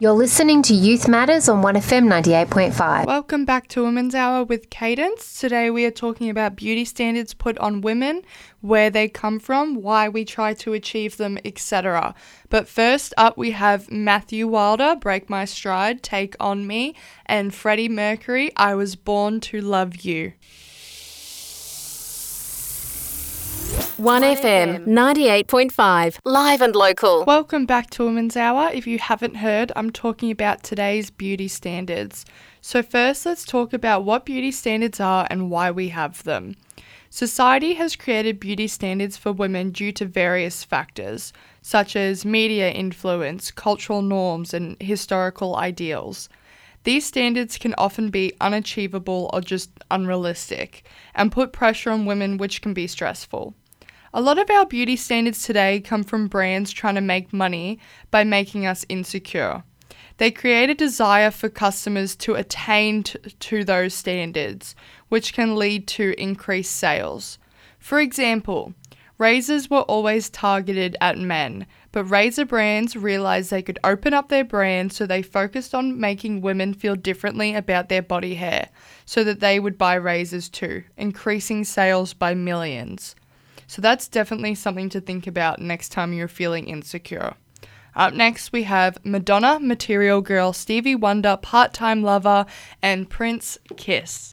You're listening to Youth Matters on 1FM 98.5. Welcome back to Women's Hour with Cadence. Today we are talking about beauty standards put on women, where they come from, why we try to achieve them, etc. But first up, we have Matthew Wilder, Break My Stride, Take On Me, and Freddie Mercury, I Was Born to Love You. 1FM 98.5, live and local. Welcome back to Women's Hour. If you haven't heard, I'm talking about today's beauty standards. So, first, let's talk about what beauty standards are and why we have them. Society has created beauty standards for women due to various factors, such as media influence, cultural norms, and historical ideals. These standards can often be unachievable or just unrealistic and put pressure on women, which can be stressful. A lot of our beauty standards today come from brands trying to make money by making us insecure. They create a desire for customers to attain t- to those standards, which can lead to increased sales. For example, razors were always targeted at men, but razor brands realized they could open up their brand so they focused on making women feel differently about their body hair so that they would buy razors too, increasing sales by millions. So that's definitely something to think about next time you're feeling insecure. Up next, we have Madonna, Material Girl, Stevie Wonder, Part Time Lover, and Prince Kiss.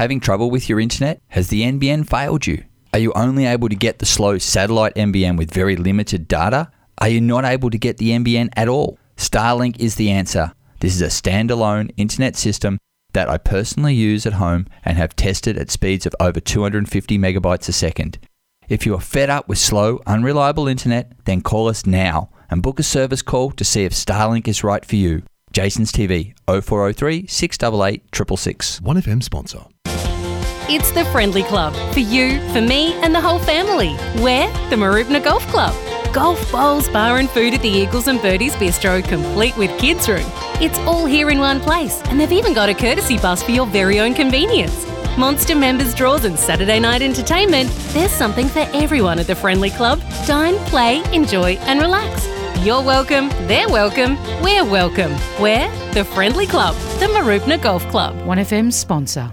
Having trouble with your internet? Has the NBN failed you? Are you only able to get the slow satellite NBN with very limited data? Are you not able to get the NBN at all? Starlink is the answer. This is a standalone internet system that I personally use at home and have tested at speeds of over 250 megabytes a second. If you are fed up with slow, unreliable internet, then call us now and book a service call to see if Starlink is right for you. Jason's TV 0403 688 666. 1FM sponsor. It's the Friendly Club for you, for me, and the whole family. We're the Mooroopna Golf Club. Golf bowls, bar, and food at the Eagles and Birdies Bistro, complete with kids' room. It's all here in one place, and they've even got a courtesy bus for your very own convenience. Monster members draws and Saturday night entertainment. There's something for everyone at the Friendly Club. Dine, play, enjoy, and relax. You're welcome, they're welcome, we're welcome. We're the Friendly Club, the Mooroopna Golf Club. 1FM sponsor.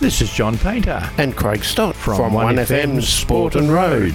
This is John Painter and Craig Stott from, from 1FM Sport and Road.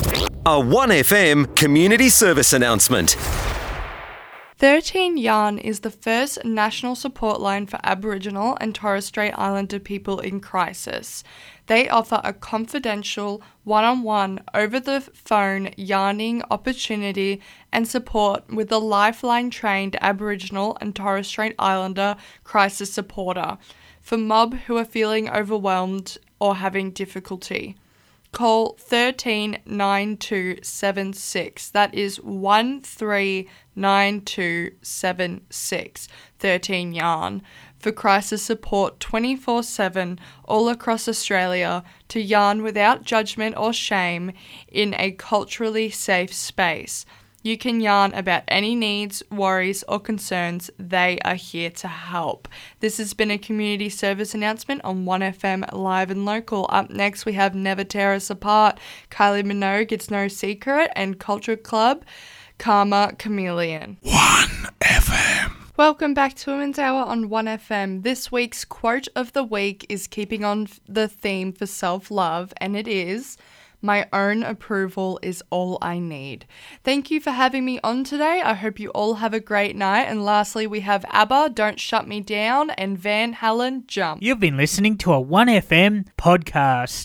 A 1FM community service announcement. 13 Yarn is the first national support line for Aboriginal and Torres Strait Islander people in crisis. They offer a confidential, one on one, over the phone yarning opportunity and support with a lifeline trained Aboriginal and Torres Strait Islander crisis supporter for mob who are feeling overwhelmed or having difficulty call 139276. That is 139276. 13 yarn for crisis support 24 7 all across Australia to yarn without judgment or shame in a culturally safe space. You can yarn about any needs, worries, or concerns. They are here to help. This has been a community service announcement on 1FM Live and Local. Up next, we have Never Tear Us Apart, Kylie Minogue, It's No Secret, and Culture Club, Karma Chameleon. 1FM. Welcome back to Women's Hour on 1FM. This week's quote of the week is keeping on the theme for self love, and it is My own approval is all I need. Thank you for having me on today. I hope you all have a great night. And lastly, we have ABBA, Don't Shut Me Down, and Van Halen, Jump. You've been listening to a 1FM podcast.